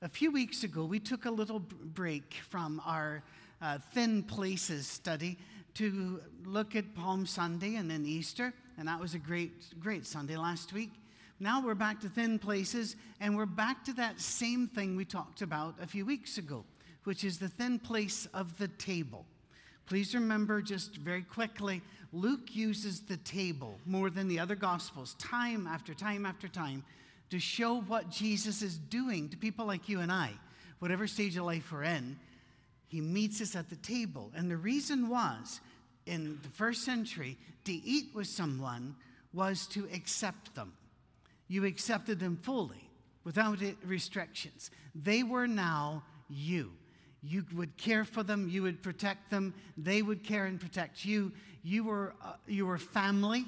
A few weeks ago, we took a little break from our uh, Thin Places study to look at Palm Sunday and then Easter, and that was a great, great Sunday last week. Now we're back to Thin Places, and we're back to that same thing we talked about a few weeks ago, which is the thin place of the table. Please remember, just very quickly, Luke uses the table more than the other Gospels, time after time after time, to show what Jesus is doing to people like you and I, whatever stage of life we're in. He meets us at the table. And the reason was, in the first century, to eat with someone was to accept them. You accepted them fully, without restrictions. They were now you. You would care for them, you would protect them, they would care and protect you. You were, uh, you were family,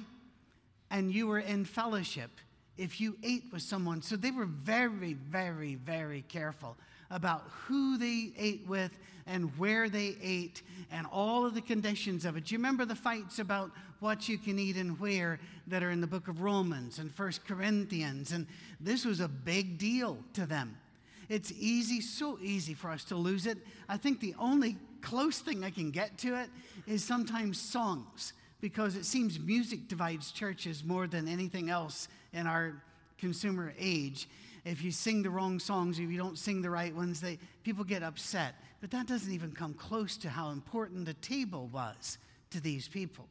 and you were in fellowship if you ate with someone. So they were very, very, very careful about who they ate with and where they ate and all of the conditions of it. Do you remember the fights about what you can eat and where that are in the book of Romans and First Corinthians? And this was a big deal to them. It's easy, so easy for us to lose it. I think the only close thing I can get to it is sometimes songs because it seems music divides churches more than anything else in our consumer age. If you sing the wrong songs, if you don't sing the right ones, they, people get upset. But that doesn't even come close to how important the table was to these people.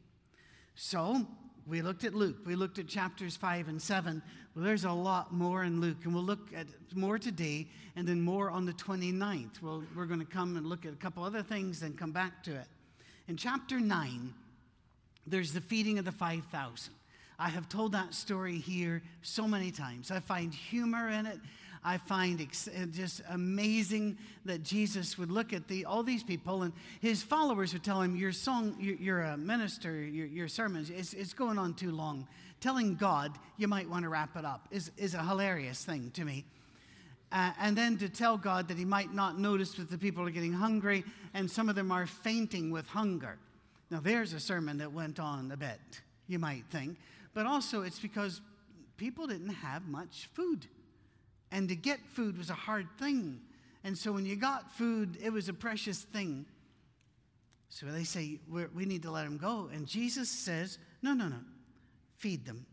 So we looked at Luke. We looked at chapters 5 and 7. Well, there's a lot more in Luke, and we'll look at more today and then more on the 29th. Well, we're going to come and look at a couple other things, and come back to it. In chapter 9, there's the feeding of the 5,000. I have told that story here so many times. I find humor in it. I find ex- uh, just amazing that Jesus would look at the, all these people and his followers would tell him, Your song, you're a minister, your, your sermons, it's, it's going on too long. Telling God you might want to wrap it up is, is a hilarious thing to me. Uh, and then to tell God that he might not notice that the people are getting hungry and some of them are fainting with hunger. Now, there's a sermon that went on a bit, you might think but also it's because people didn't have much food. And to get food was a hard thing. And so when you got food, it was a precious thing. So they say, we need to let them go. And Jesus says, no, no, no, feed them.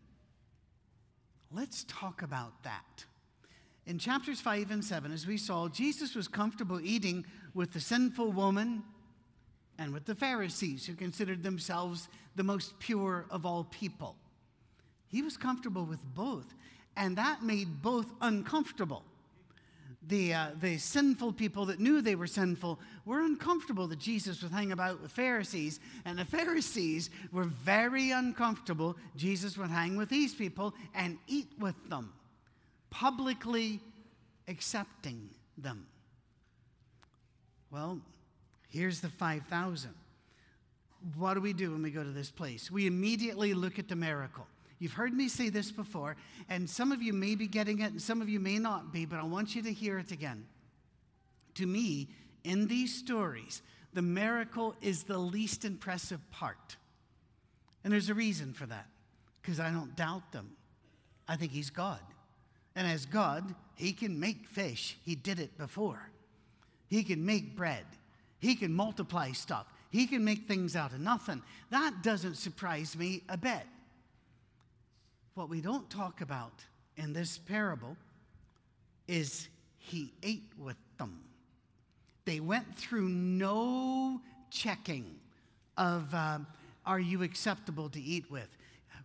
Let's talk about that. In chapters 5 and 7, as we saw, Jesus was comfortable eating with the sinful woman and with the Pharisees, who considered themselves the most pure of all people. He was comfortable with both, and that made both uncomfortable. The, uh, the sinful people that knew they were sinful were uncomfortable that Jesus would hang about with Pharisees, and the Pharisees were very uncomfortable Jesus would hang with these people and eat with them, publicly accepting them. Well, here's the 5,000. What do we do when we go to this place? We immediately look at the miracle. You've heard me say this before, and some of you may be getting it, and some of you may not be, but I want you to hear it again. To me, in these stories, the miracle is the least impressive part. And there's a reason for that, because I don't doubt them. I think He's God. And as God, He can make fish. He did it before. He can make bread. He can multiply stuff. He can make things out of nothing. That doesn't surprise me a bit. What we don't talk about in this parable is he ate with them. They went through no checking of uh, are you acceptable to eat with?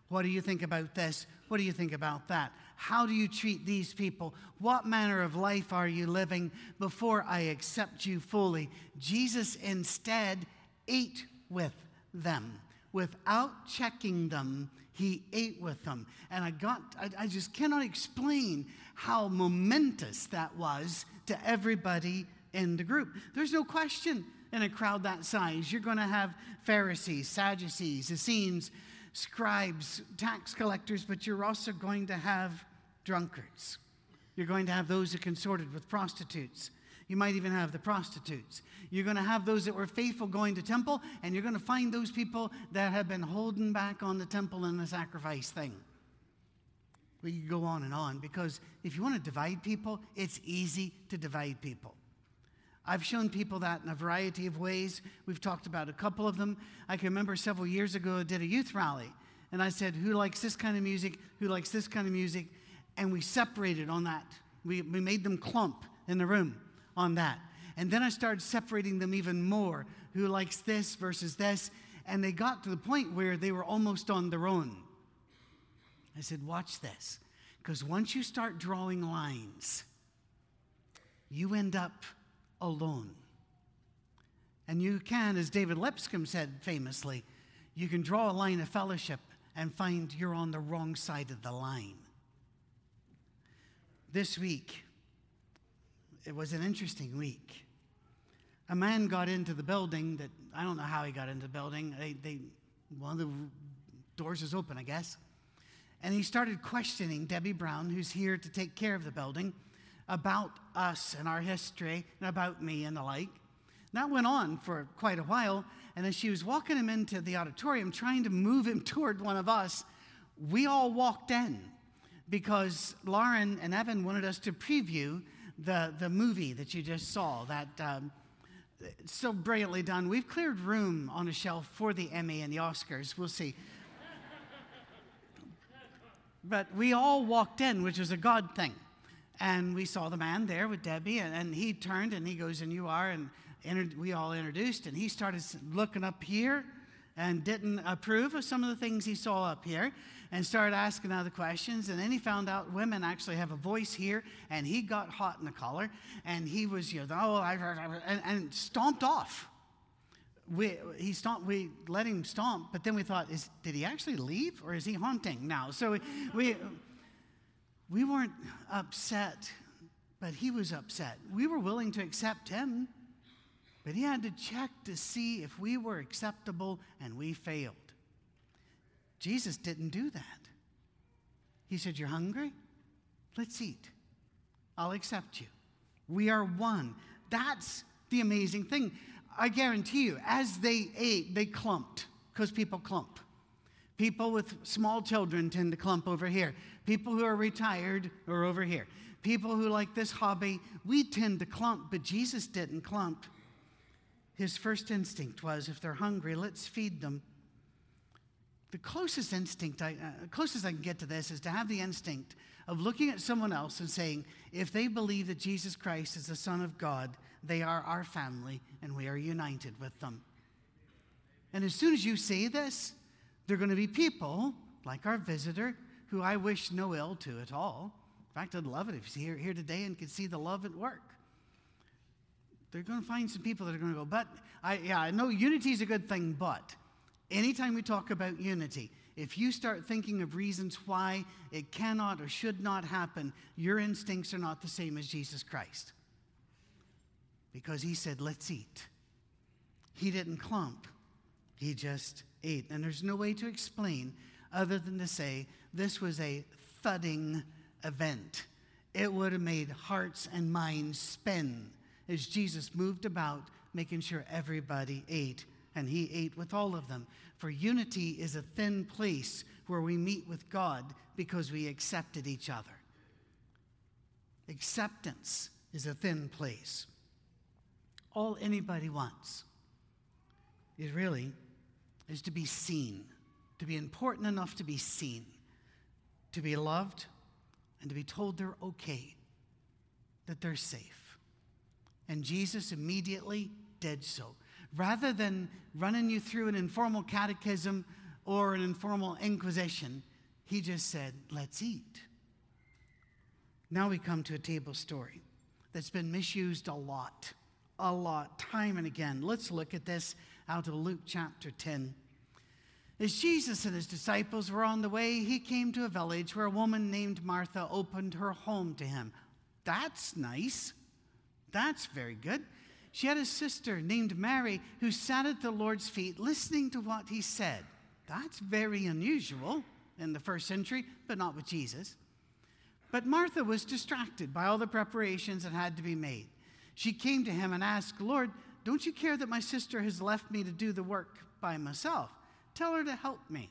What do you think about this? What do you think about that? How do you treat these people? What manner of life are you living before I accept you fully? Jesus instead ate with them without checking them he ate with them. And I got, I, I just cannot explain how momentous that was to everybody in the group. There's no question in a crowd that size, you're going to have Pharisees, Sadducees, Essenes, scribes, tax collectors, but you're also going to have drunkards. You're going to have those who consorted with prostitutes. You might even have the prostitutes. You're going to have those that were faithful going to temple, and you're going to find those people that have been holding back on the temple and the sacrifice thing. We could go on and on because if you want to divide people, it's easy to divide people. I've shown people that in a variety of ways. We've talked about a couple of them. I can remember several years ago, I did a youth rally, and I said, Who likes this kind of music? Who likes this kind of music? And we separated on that. We, we made them clump in the room on that. And then I started separating them even more. Who likes this versus this? And they got to the point where they were almost on their own. I said, Watch this. Because once you start drawing lines, you end up alone. And you can, as David Lipscomb said famously, you can draw a line of fellowship and find you're on the wrong side of the line. This week, it was an interesting week. A man got into the building that I don't know how he got into the building. They, they, one of the doors was open, I guess. And he started questioning Debbie Brown, who's here to take care of the building, about us and our history and about me and the like. That went on for quite a while. And as she was walking him into the auditorium, trying to move him toward one of us, we all walked in because Lauren and Evan wanted us to preview the, the movie that you just saw, that um, so brilliantly done. We've cleared room on a shelf for the Emmy and the Oscars. We'll see. But we all walked in, which was a God thing. And we saw the man there with Debbie, and, and he turned and he goes, And you are? And we all introduced, and he started looking up here and didn't approve of some of the things he saw up here and started asking other questions. And then he found out women actually have a voice here, and he got hot in the collar, and he was, you know, oh, I, and, and stomped off we, he stomped, we let him stomp, but then we thought, is, did he actually leave or is he haunting now? So we, we, we weren't upset, but he was upset. We were willing to accept him, but he had to check to see if we were acceptable and we failed. Jesus didn't do that. He said, You're hungry? Let's eat. I'll accept you. We are one. That's the amazing thing. I guarantee you, as they ate, they clumped because people clump. People with small children tend to clump over here. People who are retired are over here. People who like this hobby, we tend to clump, but Jesus didn't clump. His first instinct was if they're hungry, let's feed them. The closest instinct, I, uh, closest I can get to this is to have the instinct of looking at someone else and saying, if they believe that Jesus Christ is the Son of God, they are our family and we are united with them. And as soon as you say this, there are going to be people like our visitor who I wish no ill to at all. In fact, I'd love it if he's here, here today and could see the love at work. They're going to find some people that are going to go, but I, yeah, I know unity is a good thing, but anytime we talk about unity, if you start thinking of reasons why it cannot or should not happen, your instincts are not the same as Jesus Christ. Because he said, let's eat. He didn't clump, he just ate. And there's no way to explain other than to say this was a thudding event. It would have made hearts and minds spin as Jesus moved about, making sure everybody ate, and he ate with all of them. For unity is a thin place where we meet with God because we accepted each other. Acceptance is a thin place. All anybody wants is really is to be seen, to be important enough to be seen, to be loved, and to be told they're okay, that they're safe. And Jesus immediately did so rather than running you through an informal catechism or an informal inquisition, he just said, Let's eat. Now we come to a table story that's been misused a lot, a lot, time and again. Let's look at this out of Luke chapter 10. As Jesus and his disciples were on the way, he came to a village where a woman named Martha opened her home to him. That's nice. That's very good. She had a sister named Mary who sat at the Lord's feet listening to what he said. That's very unusual in the first century, but not with Jesus. But Martha was distracted by all the preparations that had to be made. She came to him and asked, Lord, don't you care that my sister has left me to do the work by myself? Tell her to help me.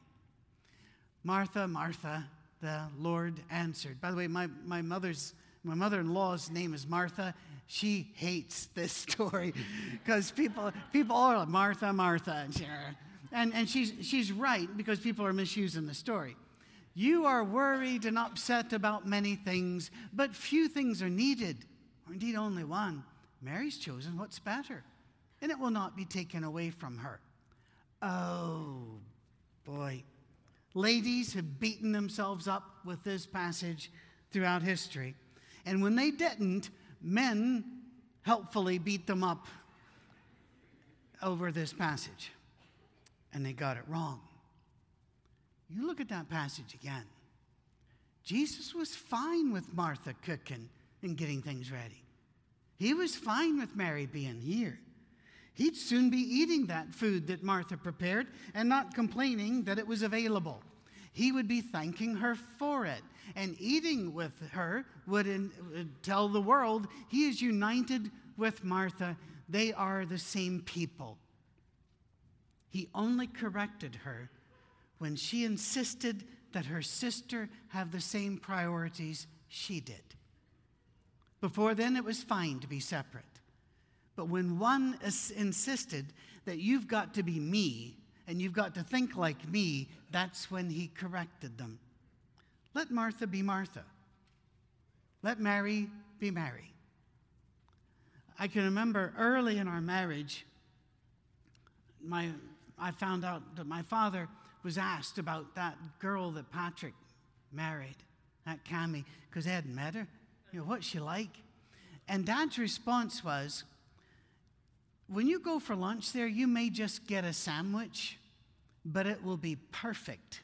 Martha, Martha, the Lord answered. By the way, my, my mother's my mother-in-law's name is Martha. She hates this story because people people are like Martha, Martha, and, she, and, and she's she's right because people are misusing the story. You are worried and upset about many things, but few things are needed, or indeed only one. Mary's chosen what's better, and it will not be taken away from her. Oh, boy. Ladies have beaten themselves up with this passage throughout history. And when they didn't, men helpfully beat them up over this passage. And they got it wrong. You look at that passage again. Jesus was fine with Martha cooking and getting things ready. He was fine with Mary being here. He'd soon be eating that food that Martha prepared and not complaining that it was available. He would be thanking her for it. And eating with her would, in, would tell the world he is united with Martha. They are the same people. He only corrected her when she insisted that her sister have the same priorities she did. Before then, it was fine to be separate. But when one insisted that you've got to be me and you've got to think like me, that's when he corrected them. Let Martha be Martha. Let Mary be Mary. I can remember early in our marriage, my, I found out that my father was asked about that girl that Patrick married, that Cami, because they hadn't met her. You know, what's she like? And dad's response was, when you go for lunch there, you may just get a sandwich, but it will be perfect.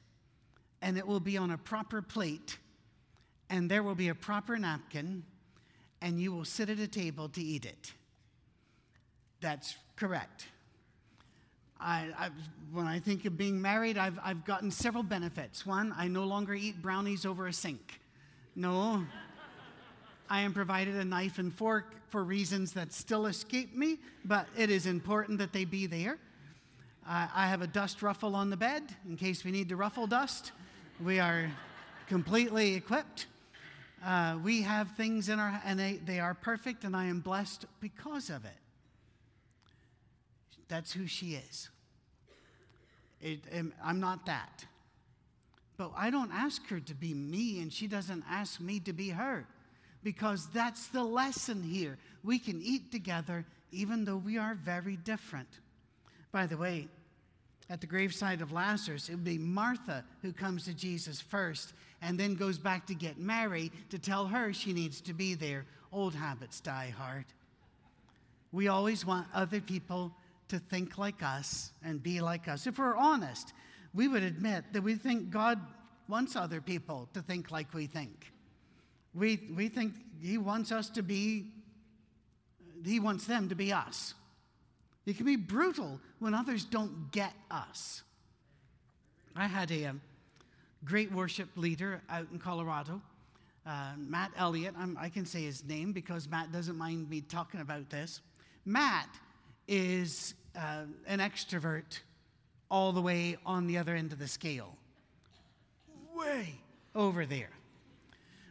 And it will be on a proper plate, and there will be a proper napkin, and you will sit at a table to eat it. That's correct. I, I, when I think of being married, I've, I've gotten several benefits. One, I no longer eat brownies over a sink. No. I am provided a knife and fork for reasons that still escape me, but it is important that they be there. Uh, I have a dust ruffle on the bed in case we need to ruffle dust. We are completely equipped. Uh, we have things in our, and they, they are perfect, and I am blessed because of it. That's who she is. It, I'm not that. But I don't ask her to be me, and she doesn't ask me to be her because that's the lesson here. We can eat together even though we are very different. By the way, at the graveside of Lazarus, it would be Martha who comes to Jesus first and then goes back to get Mary to tell her she needs to be there. Old habits die hard. We always want other people to think like us and be like us. If we're honest, we would admit that we think God wants other people to think like we think. We, we think He wants us to be, He wants them to be us. He can be brutal when others don't get us. I had a, a um, great worship leader out in Colorado, uh, Matt Elliott. I'm, I can say his name because Matt doesn't mind me talking about this. Matt is uh, an extrovert all the way on the other end of the scale, way over there.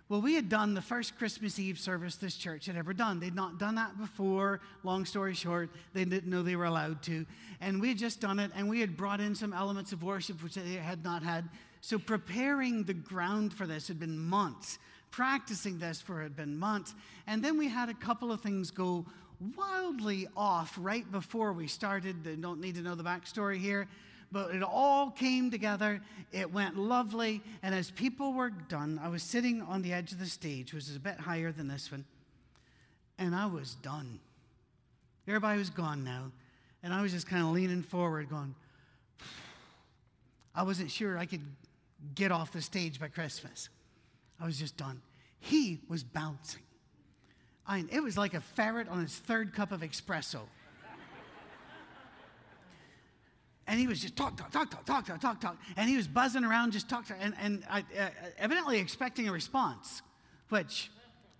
Well, we had done the first Christmas Eve service this church had ever done. They'd not done that before. Long story short, they didn't know they were allowed to. And we had just done it, and we had brought in some elements of worship which they had not had. So, preparing the ground for this had been months. Practicing this for had been months. And then we had a couple of things go wildly off right before we started. They don't need to know the backstory here but it all came together. It went lovely. And as people were done, I was sitting on the edge of the stage, which is a bit higher than this one, and I was done. Everybody was gone now. And I was just kind of leaning forward, going, I wasn't sure I could get off the stage by Christmas. I was just done. He was bouncing. I it was like a ferret on his third cup of espresso. and he was just talk, talk, talk, talk, talk, talk, talk, talk. And he was buzzing around, just talk, talk and, and I, uh, evidently expecting a response, which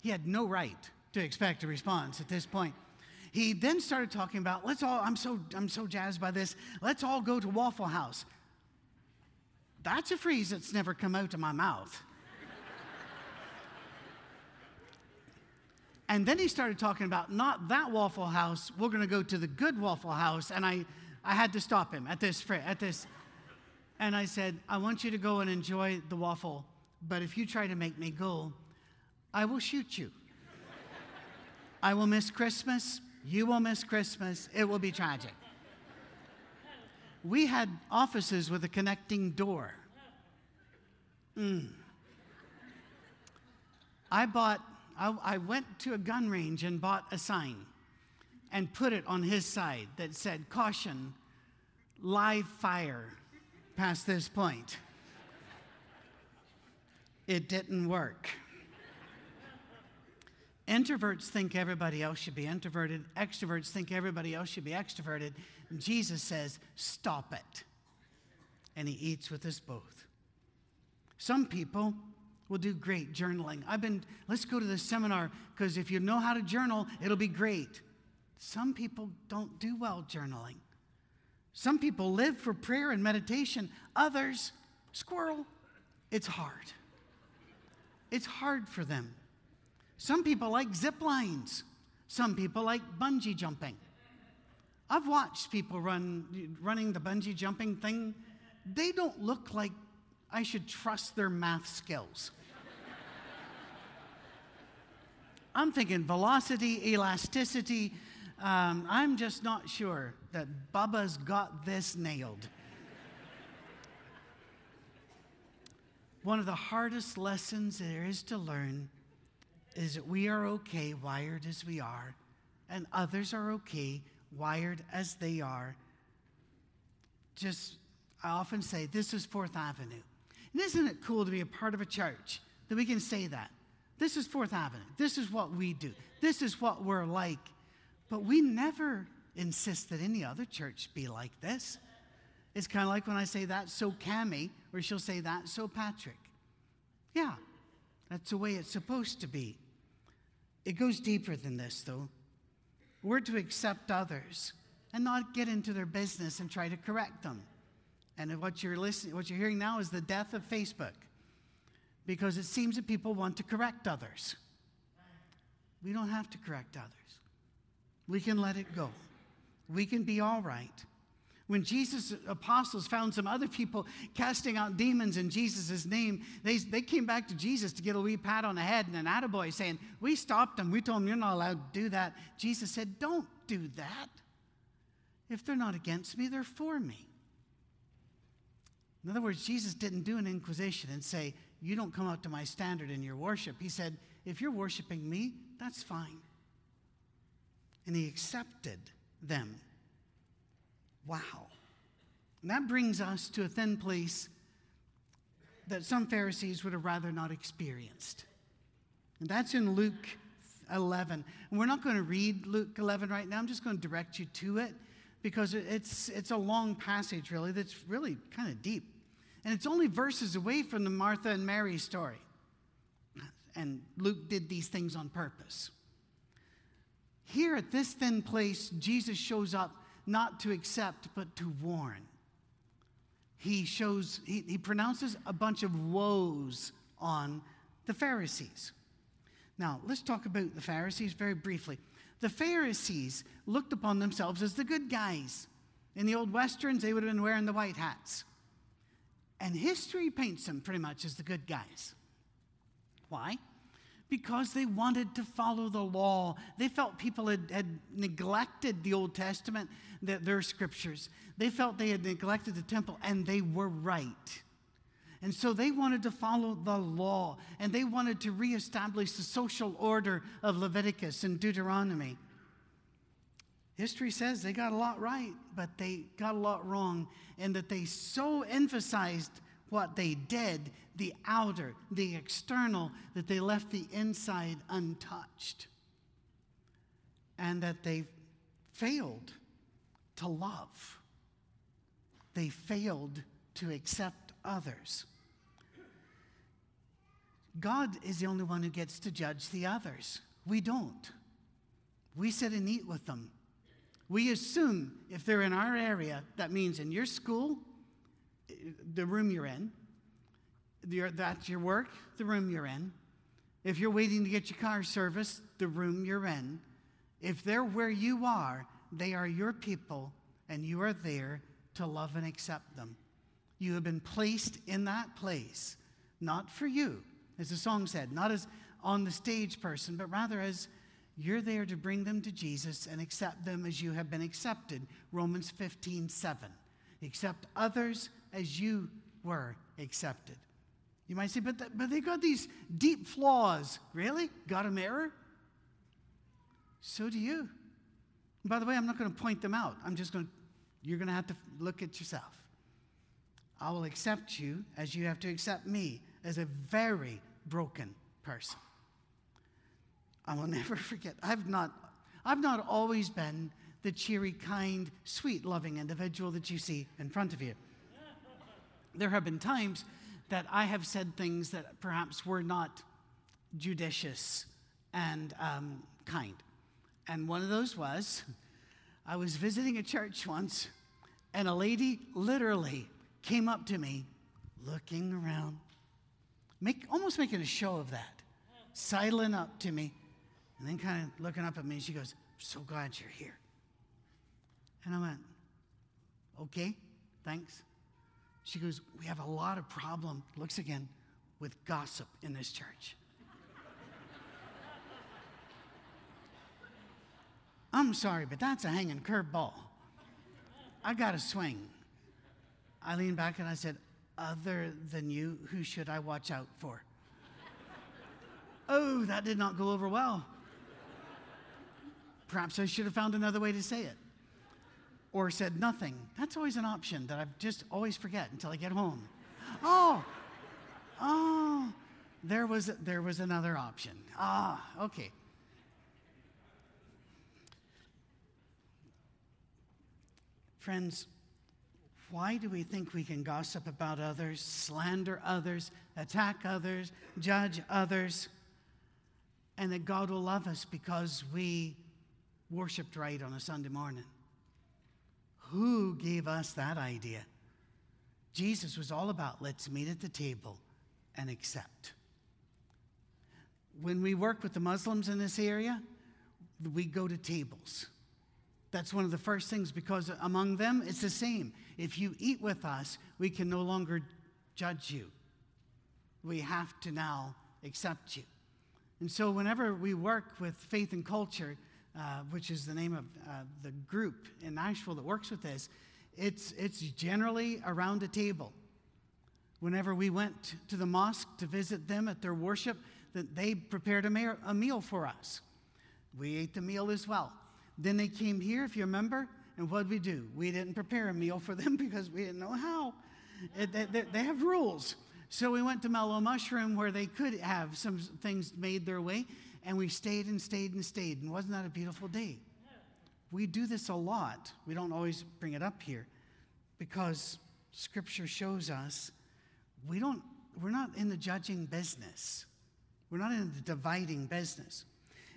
he had no right to expect a response at this point. He then started talking about, let's all, I'm so, I'm so jazzed by this, let's all go to Waffle House. That's a phrase that's never come out of my mouth. and then he started talking about, not that Waffle House, we're gonna go to the good Waffle House. And I, I had to stop him at this, at this. And I said, I want you to go and enjoy the waffle, but if you try to make me go, I will shoot you. I will miss Christmas. You will miss Christmas. It will be tragic. We had offices with a connecting door. Mm. I bought, I, I went to a gun range and bought a sign and put it on his side that said, Caution, live fire past this point. It didn't work. Introverts think everybody else should be introverted. Extroverts think everybody else should be extroverted. And Jesus says, Stop it. And he eats with us both. Some people will do great journaling. I've been, let's go to this seminar because if you know how to journal, it'll be great. Some people don't do well journaling. Some people live for prayer and meditation, others, squirrel, it's hard. It's hard for them. Some people like zip lines. Some people like bungee jumping. I've watched people run running the bungee jumping thing. They don't look like I should trust their math skills. I'm thinking velocity, elasticity. Um, I'm just not sure that Bubba's got this nailed. One of the hardest lessons there is to learn is that we are okay wired as we are, and others are okay wired as they are. Just, I often say, this is Fourth Avenue. And isn't it cool to be a part of a church that we can say that? This is Fourth Avenue. This is what we do. This is what we're like. But we never insist that any other church be like this. It's kind of like when I say that, so Cami, or she'll say that, so Patrick. Yeah, that's the way it's supposed to be. It goes deeper than this, though. We're to accept others and not get into their business and try to correct them. And what you're listening, what you're hearing now is the death of Facebook, because it seems that people want to correct others. We don't have to correct others. We can let it go. We can be all right. When Jesus' apostles found some other people casting out demons in Jesus' name, they, they came back to Jesus to get a wee pat on the head and an attaboy saying, We stopped them. We told them you're not allowed to do that. Jesus said, Don't do that. If they're not against me, they're for me. In other words, Jesus didn't do an inquisition and say, You don't come up to my standard in your worship. He said, If you're worshiping me, that's fine. And he accepted them. Wow. And that brings us to a thin place that some Pharisees would have rather not experienced. And that's in Luke 11. And we're not going to read Luke 11 right now. I'm just going to direct you to it because it's, it's a long passage, really, that's really kind of deep. And it's only verses away from the Martha and Mary story. And Luke did these things on purpose. Here at this thin place, Jesus shows up not to accept, but to warn. He shows, he, he pronounces a bunch of woes on the Pharisees. Now, let's talk about the Pharisees very briefly. The Pharisees looked upon themselves as the good guys. In the old Westerns, they would have been wearing the white hats. And history paints them pretty much as the good guys. Why? Because they wanted to follow the law. They felt people had, had neglected the Old Testament, the, their scriptures. They felt they had neglected the temple, and they were right. And so they wanted to follow the law, and they wanted to reestablish the social order of Leviticus and Deuteronomy. History says they got a lot right, but they got a lot wrong, and that they so emphasized what they did, the outer, the external, that they left the inside untouched. And that they failed to love. They failed to accept others. God is the only one who gets to judge the others. We don't. We sit and eat with them. We assume if they're in our area, that means in your school, the room you're in. Your, that's your work, the room you're in. if you're waiting to get your car serviced, the room you're in, if they're where you are, they are your people and you are there to love and accept them. You have been placed in that place, not for you, as the song said, not as on the stage person, but rather as you're there to bring them to Jesus and accept them as you have been accepted. Romans 15, 7. Accept others as you were accepted. You might say, but, but they got these deep flaws. Really? Got a mirror? So do you. And by the way, I'm not going to point them out. I'm just going to, you're going to have to look at yourself. I will accept you as you have to accept me as a very broken person. I will never forget. I've not, I've not always been the cheery, kind, sweet, loving individual that you see in front of you. There have been times that I have said things that perhaps were not judicious and um, kind. And one of those was I was visiting a church once, and a lady literally came up to me, looking around, make, almost making a show of that, sidling up to me, and then kind of looking up at me. She goes, So glad you're here. And I went, Okay, thanks. She goes, We have a lot of problem, looks again, with gossip in this church. I'm sorry, but that's a hanging curveball. I got to swing. I leaned back and I said, Other than you, who should I watch out for? oh, that did not go over well. Perhaps I should have found another way to say it. Or said nothing. That's always an option that I just always forget until I get home. Oh, oh, there was, there was another option. Ah, okay. Friends, why do we think we can gossip about others, slander others, attack others, judge others, and that God will love us because we worshiped right on a Sunday morning. Who gave us that idea? Jesus was all about let's meet at the table and accept. When we work with the Muslims in this area, we go to tables. That's one of the first things because among them it's the same. If you eat with us, we can no longer judge you. We have to now accept you. And so, whenever we work with faith and culture, uh, which is the name of uh, the group in Nashville that works with this, it's, it's generally around a table. Whenever we went to the mosque to visit them at their worship, that they prepared a, ma- a meal for us. We ate the meal as well. Then they came here, if you remember, and what did we do? We didn't prepare a meal for them because we didn't know how. It, they, they have rules. So we went to Mellow Mushroom where they could have some things made their way, and we stayed and stayed and stayed. And wasn't that a beautiful day? We do this a lot. We don't always bring it up here because scripture shows us we don't, we're not in the judging business. We're not in the dividing business.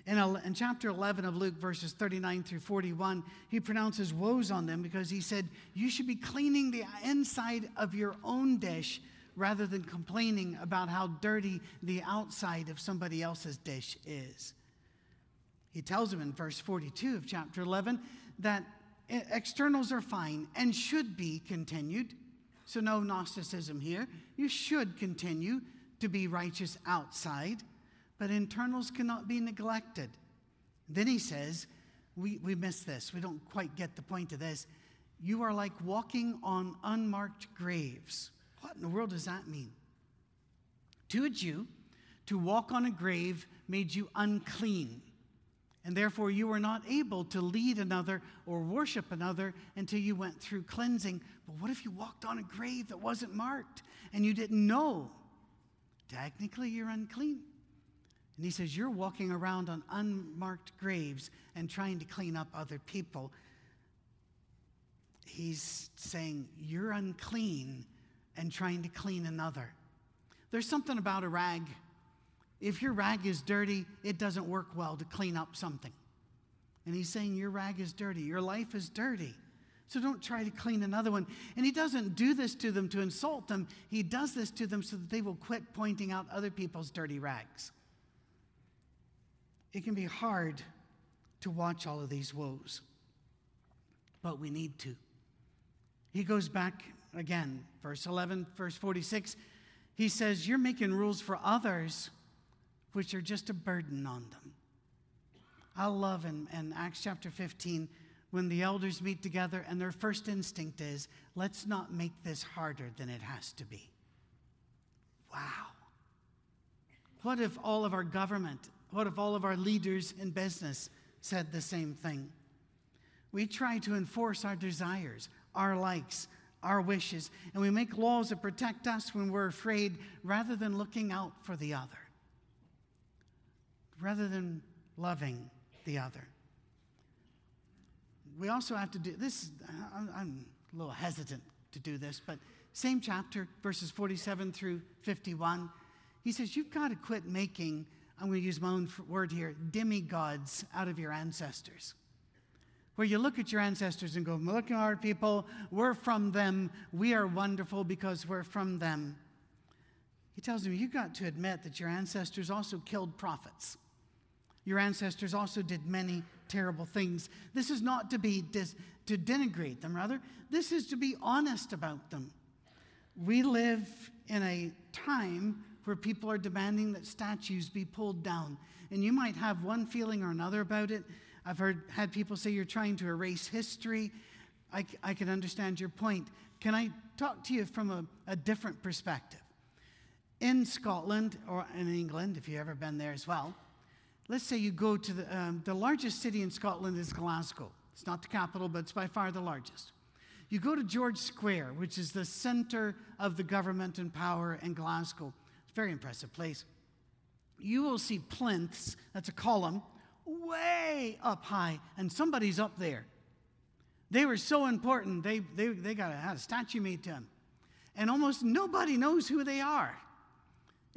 In, in chapter 11 of Luke, verses 39 through 41, he pronounces woes on them because he said, You should be cleaning the inside of your own dish rather than complaining about how dirty the outside of somebody else's dish is. He tells them in verse 42 of chapter 11 that externals are fine and should be continued. So, no Gnosticism here. You should continue to be righteous outside, but internals cannot be neglected. Then he says, we, we miss this. We don't quite get the point of this. You are like walking on unmarked graves. What in the world does that mean? To a Jew, to walk on a grave made you unclean, and therefore you were not able to lead another or worship another until you went through cleansing. But what if you walked on a grave that wasn't marked and you didn't know? Technically, you're unclean. And he says, You're walking around on unmarked graves and trying to clean up other people. He's saying, You're unclean and trying to clean another. There's something about a rag. If your rag is dirty, it doesn't work well to clean up something. And he's saying, Your rag is dirty, your life is dirty. So don't try to clean another one. And he doesn't do this to them to insult them, he does this to them so that they will quit pointing out other people's dirty rags. It can be hard to watch all of these woes, but we need to. He goes back again, verse 11, verse 46. He says, You're making rules for others which are just a burden on them. I love in, in Acts chapter 15 when the elders meet together and their first instinct is, let's not make this harder than it has to be. Wow. What if all of our government, what if all of our leaders in business said the same thing? We try to enforce our desires, our likes, our wishes, and we make laws that protect us when we're afraid rather than looking out for the other, rather than loving the other. We also have to do this, I'm a little hesitant to do this, but same chapter, verses 47 through 51, he says, You've got to quit making, I'm going to use my own word here, demigods out of your ancestors. Where you look at your ancestors and go, Look at our people, we're from them, we are wonderful because we're from them. He tells them, You've got to admit that your ancestors also killed prophets. Your ancestors also did many terrible things. This is not to be dis- to denigrate them, rather, this is to be honest about them. We live in a time where people are demanding that statues be pulled down. And you might have one feeling or another about it. I've heard had people say you're trying to erase history. I, I can understand your point. Can I talk to you from a, a different perspective? In Scotland or in England, if you've ever been there as well, let's say you go to the, um, the largest city in Scotland is Glasgow. It's not the capital, but it's by far the largest. You go to George Square, which is the center of the government and power in Glasgow. It's a very impressive place. You will see plinths, that's a column, way up high, and somebody's up there. They were so important, they, they, they got a, had a statue made to them. And almost nobody knows who they are.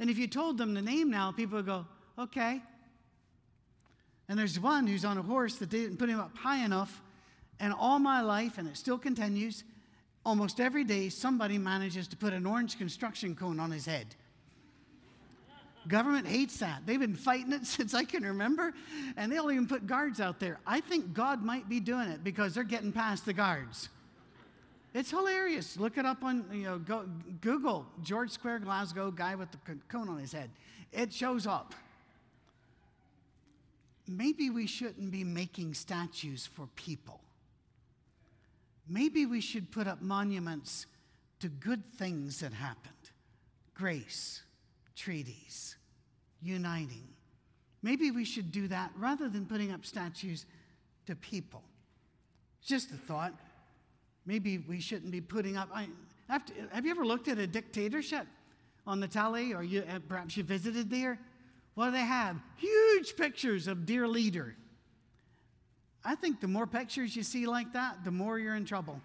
And if you told them the name now, people would go, okay. And there's one who's on a horse that didn't put him up high enough and all my life, and it still continues, almost every day somebody manages to put an orange construction cone on his head. Government hates that. They've been fighting it since I can remember, and they'll even put guards out there. I think God might be doing it because they're getting past the guards. It's hilarious. Look it up on you know go, Google George Square Glasgow guy with the cone on his head. It shows up. Maybe we shouldn't be making statues for people. Maybe we should put up monuments to good things that happened grace, treaties, uniting. Maybe we should do that rather than putting up statues to people. Just a thought. Maybe we shouldn't be putting up. I, have, have you ever looked at a dictatorship on the tally, or you, uh, perhaps you visited there? What do they have? Huge pictures of dear leader I think the more pictures you see like that, the more you're in trouble.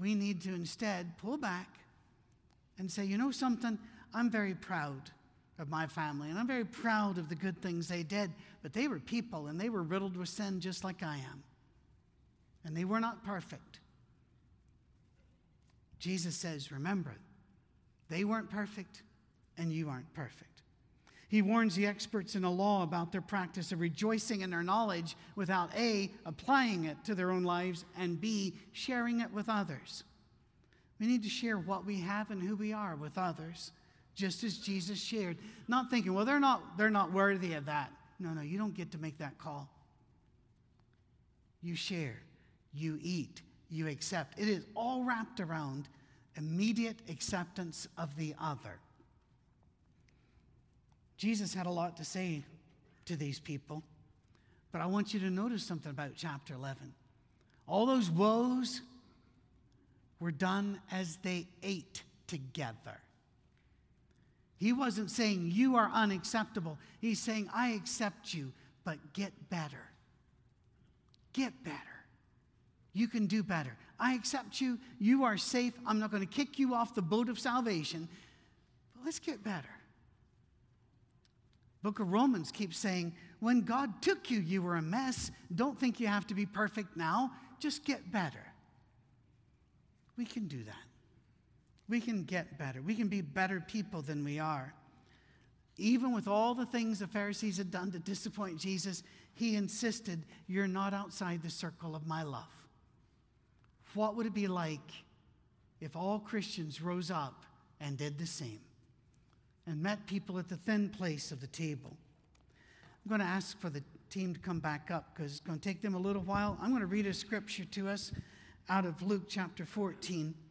We need to instead pull back and say, you know something? I'm very proud of my family, and I'm very proud of the good things they did, but they were people and they were riddled with sin just like I am. And they were not perfect. Jesus says, remember, they weren't perfect, and you aren't perfect. He warns the experts in the law about their practice of rejoicing in their knowledge without A, applying it to their own lives, and B, sharing it with others. We need to share what we have and who we are with others, just as Jesus shared. Not thinking, well, they're not, they're not worthy of that. No, no, you don't get to make that call. You share, you eat, you accept. It is all wrapped around immediate acceptance of the other. Jesus had a lot to say to these people, but I want you to notice something about chapter 11. All those woes were done as they ate together. He wasn't saying, You are unacceptable. He's saying, I accept you, but get better. Get better. You can do better. I accept you. You are safe. I'm not going to kick you off the boat of salvation, but let's get better. Book of Romans keeps saying, when God took you, you were a mess. Don't think you have to be perfect now. Just get better. We can do that. We can get better. We can be better people than we are. Even with all the things the Pharisees had done to disappoint Jesus, he insisted, You're not outside the circle of my love. What would it be like if all Christians rose up and did the same and met people at the thin place of the table? I'm going to ask for the team to come back up because it's going to take them a little while. I'm going to read a scripture to us out of Luke chapter 14, a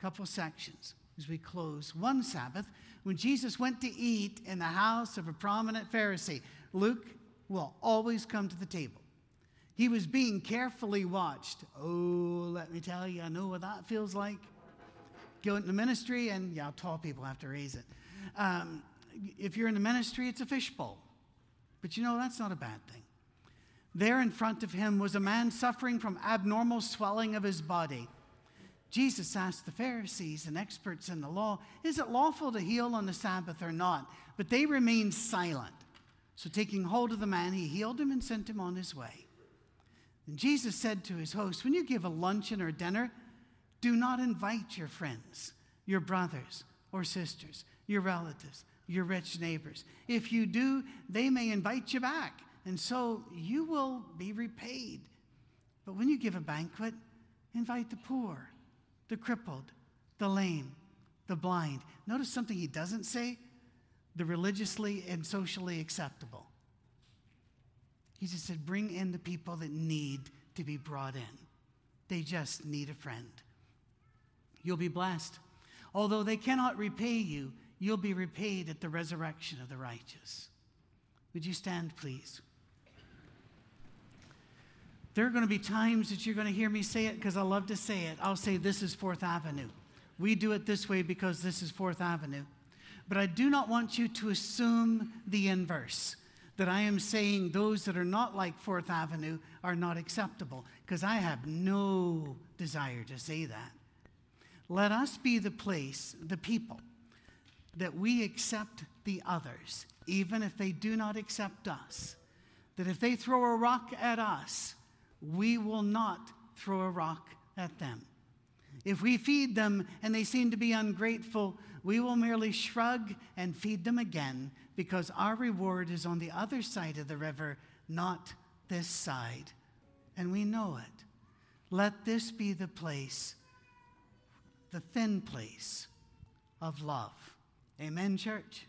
couple sections as we close. One Sabbath, when Jesus went to eat in the house of a prominent Pharisee, Luke will always come to the table. He was being carefully watched. Oh, let me tell you, I know what that feels like. Go into ministry, and yeah, tall people have to raise it. Um, if you're in the ministry, it's a fishbowl. But you know, that's not a bad thing. There in front of him was a man suffering from abnormal swelling of his body. Jesus asked the Pharisees and experts in the law, Is it lawful to heal on the Sabbath or not? But they remained silent. So, taking hold of the man, he healed him and sent him on his way. And Jesus said to his host, When you give a luncheon or dinner, do not invite your friends, your brothers or sisters, your relatives, your rich neighbors. If you do, they may invite you back, and so you will be repaid. But when you give a banquet, invite the poor, the crippled, the lame, the blind. Notice something he doesn't say the religiously and socially acceptable. He just said, bring in the people that need to be brought in. They just need a friend. You'll be blessed. Although they cannot repay you, you'll be repaid at the resurrection of the righteous. Would you stand, please? There are going to be times that you're going to hear me say it because I love to say it. I'll say, This is Fourth Avenue. We do it this way because this is Fourth Avenue. But I do not want you to assume the inverse that I am saying those that are not like Fourth Avenue are not acceptable, because I have no desire to say that. Let us be the place, the people, that we accept the others, even if they do not accept us. That if they throw a rock at us, we will not throw a rock at them. If we feed them and they seem to be ungrateful, we will merely shrug and feed them again because our reward is on the other side of the river, not this side. And we know it. Let this be the place, the thin place of love. Amen, church?